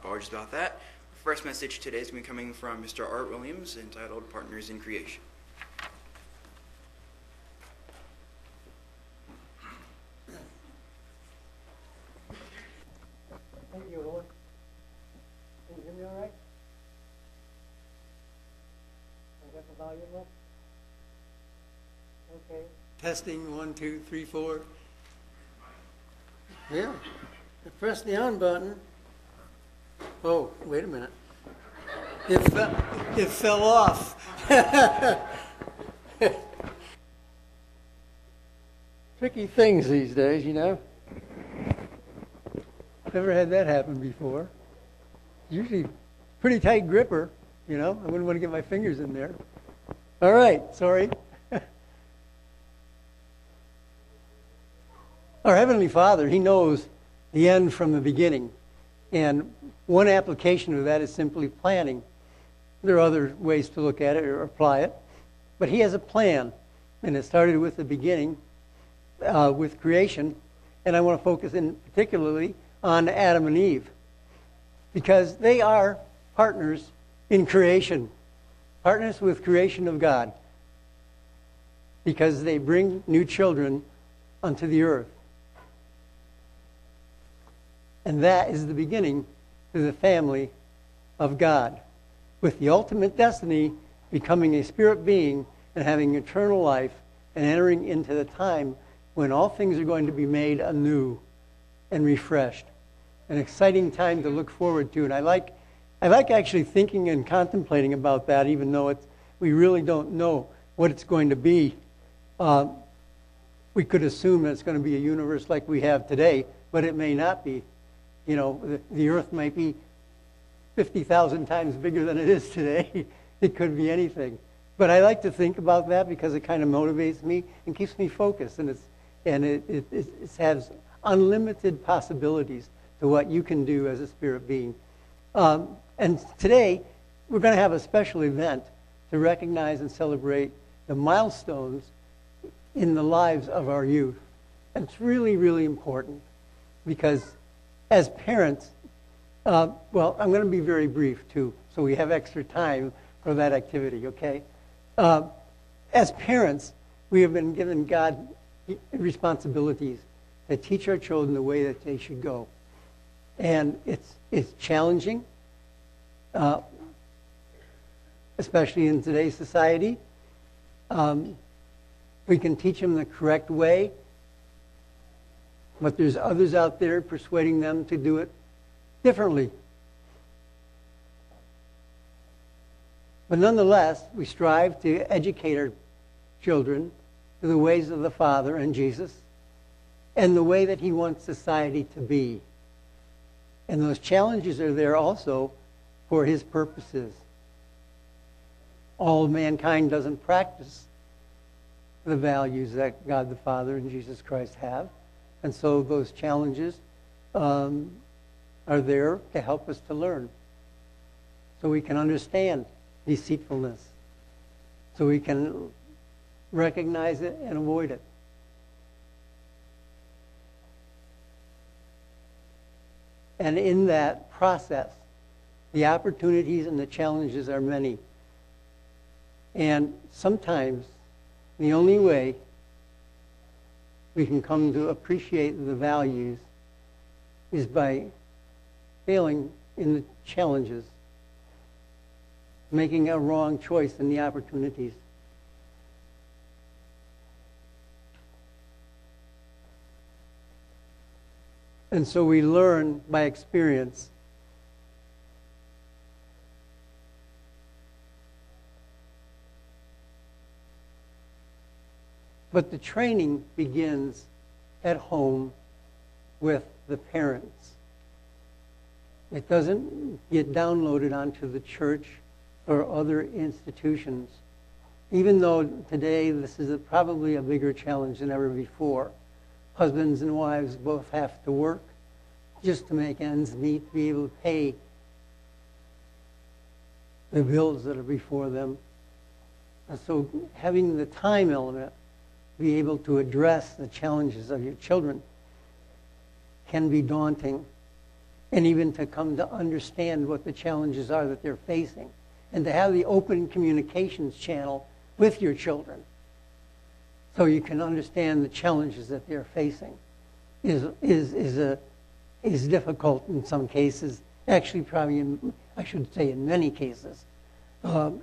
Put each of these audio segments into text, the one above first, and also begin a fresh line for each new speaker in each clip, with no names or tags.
apologies about that. First message today is going to be coming from Mr. Art Williams entitled Partners in Creation.
Thank you, Lord. Can you hear me all right? I got the volume up? Okay. Testing, one, two, three, four. Yeah. I pressed the on button. Oh, wait a minute. It fell, it fell off. Tricky things these days, you know. Never had that happen before. Usually pretty tight gripper, you know. I wouldn't want to get my fingers in there. All right, sorry. Our Heavenly Father, He knows the end from the beginning. And one application of that is simply planning. There are other ways to look at it or apply it. But He has a plan. And it started with the beginning, uh, with creation. And I want to focus in particularly on Adam and Eve because they are partners in creation, partners with creation of God because they bring new children unto the earth. And that is the beginning to the family of God, with the ultimate destiny becoming a spirit being and having eternal life and entering into the time when all things are going to be made anew and refreshed. An exciting time to look forward to. And I like, I like actually thinking and contemplating about that, even though it's, we really don't know what it's going to be. Uh, we could assume that it's going to be a universe like we have today, but it may not be. You know, the, the earth might be 50,000 times bigger than it is today. it could be anything. But I like to think about that because it kind of motivates me and keeps me focused. And, it's, and it, it, it has unlimited possibilities to what you can do as a spirit being. Um, and today, we're going to have a special event to recognize and celebrate the milestones in the lives of our youth. And it's really, really important because as parents, uh, well, I'm going to be very brief too, so we have extra time for that activity, okay? Uh, as parents, we have been given God responsibilities to teach our children the way that they should go. And it's, it's challenging, uh, especially in today's society. Um, we can teach them the correct way, but there's others out there persuading them to do it differently. But nonetheless, we strive to educate our children to the ways of the Father and Jesus and the way that He wants society to be. And those challenges are there also for His purposes. All mankind doesn't practice the values that God the Father and Jesus Christ have. And so those challenges um, are there to help us to learn. So we can understand deceitfulness. So we can recognize it and avoid it. And in that process, the opportunities and the challenges are many. And sometimes the only way we can come to appreciate the values is by failing in the challenges, making a wrong choice in the opportunities. And so we learn by experience. But the training begins at home with the parents. It doesn't get downloaded onto the church or other institutions, even though today this is a, probably a bigger challenge than ever before. Husbands and wives both have to work just to make ends meet, to be able to pay the bills that are before them. And so having the time element be able to address the challenges of your children can be daunting. and even to come to understand what the challenges are that they're facing, and to have the open communications channel with your children so you can understand the challenges that they're facing is, is, is, a, is difficult in some cases. Actually, probably, in, I should say, in many cases. Um,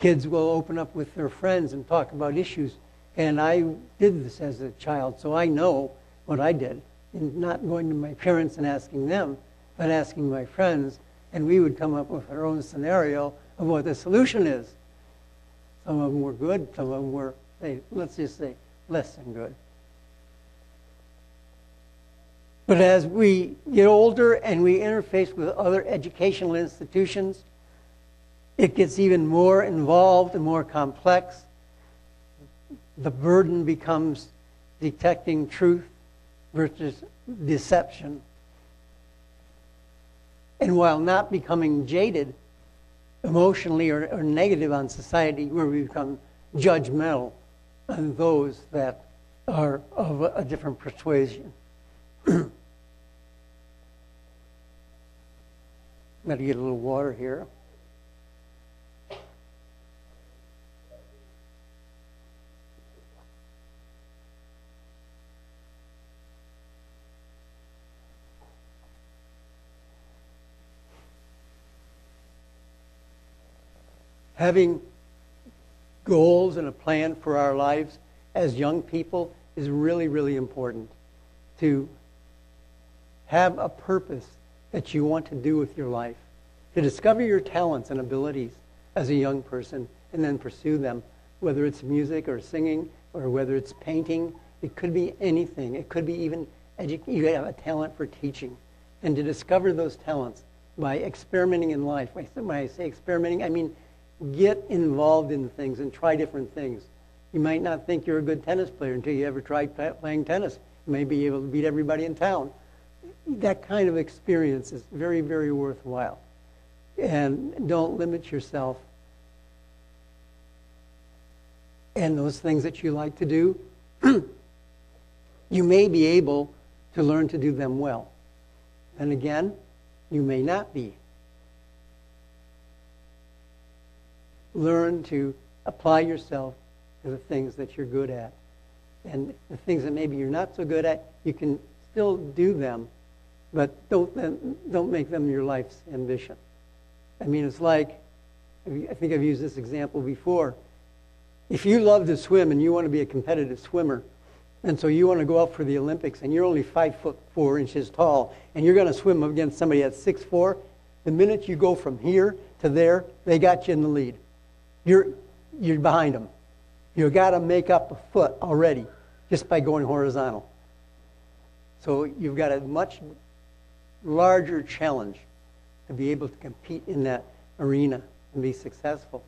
kids will open up with their friends and talk about issues. And I did this as a child, so I know what I did. In not going to my parents and asking them, but asking my friends, and we would come up with our own scenario of what the solution is. Some of them were good, some of them were, let's just say, less than good. But as we get older and we interface with other educational institutions, it gets even more involved and more complex. The burden becomes detecting truth versus deception. And while not becoming jaded emotionally or, or negative on society, where we become judgmental on those that are of a, different persuasion. I'm going to get a little water here. Having goals and a plan for our lives as young people is really, really important. To have a purpose that you want to do with your life, to discover your talents and abilities as a young person and then pursue them, whether it's music or singing or whether it's painting. It could be anything. It could be even edu- you have a talent for teaching. And to discover those talents by experimenting in life. When I say experimenting, I mean get involved in things and try different things. You might not think you're a good tennis player until you ever try playing tennis. You may be able to beat everybody in town. That kind of experience is very, very worthwhile. And don't limit yourself. And those things that you like to do, you may be able to learn to do them well. And again, you may not be. Learn to apply yourself to the things that you're good at. And the things that maybe you're not so good at, you can still do them, but don't, don't make them your life's ambition. I mean, it's like, I think I've used this example before. If you love to swim and you want to be a competitive swimmer, and so you want to go out for the Olympics and you're only five foot four inches tall, and you're going to swim against somebody that's six four, the minute you go from here to there, they got you in the lead you're, you're behind them. You've got to make up a foot already just by going horizontal. So you've got a much larger challenge to be able to compete in that arena and be successful.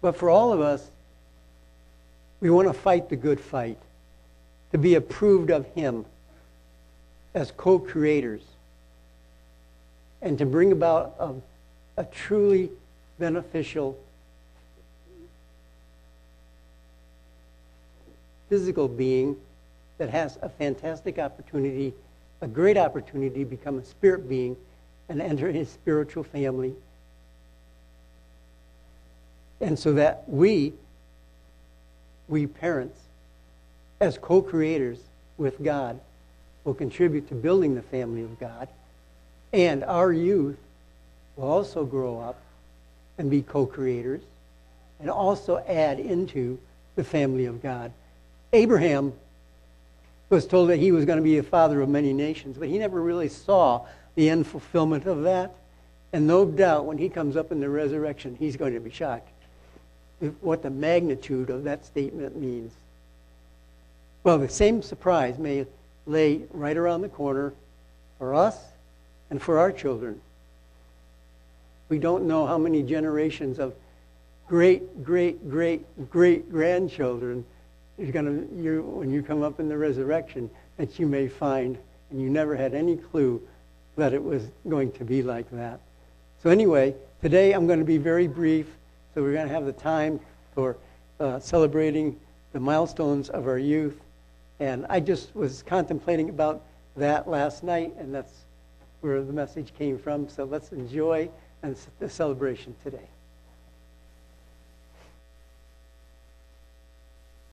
But for all of us, we want to fight the good fight, to be approved of Him as co creators and to bring about a, a truly beneficial physical being that has a fantastic opportunity, a great opportunity to become a spirit being and enter his spiritual family. And so that we, we parents, as co creators with God, will contribute to building the family of God and our youth will also grow up and be co creators and also add into the family of God. Abraham was told that he was going to be a father of many nations, but he never really saw the end fulfillment of that. And no doubt when he comes up in the resurrection, he's going to be shocked what the magnitude of that statement means. Well, the same surprise may lay right around the corner for us and for our children. We don't know how many generations of great, great, great, great grandchildren is going to, you, when you come up in the resurrection, that you may find, and you never had any clue that it was going to be like that. So, anyway, today I'm going to be very brief, so we're going to have the time for uh, celebrating the milestones of our youth. And I just was contemplating about that last night, and that's where the message came from. So let's enjoy and the celebration today.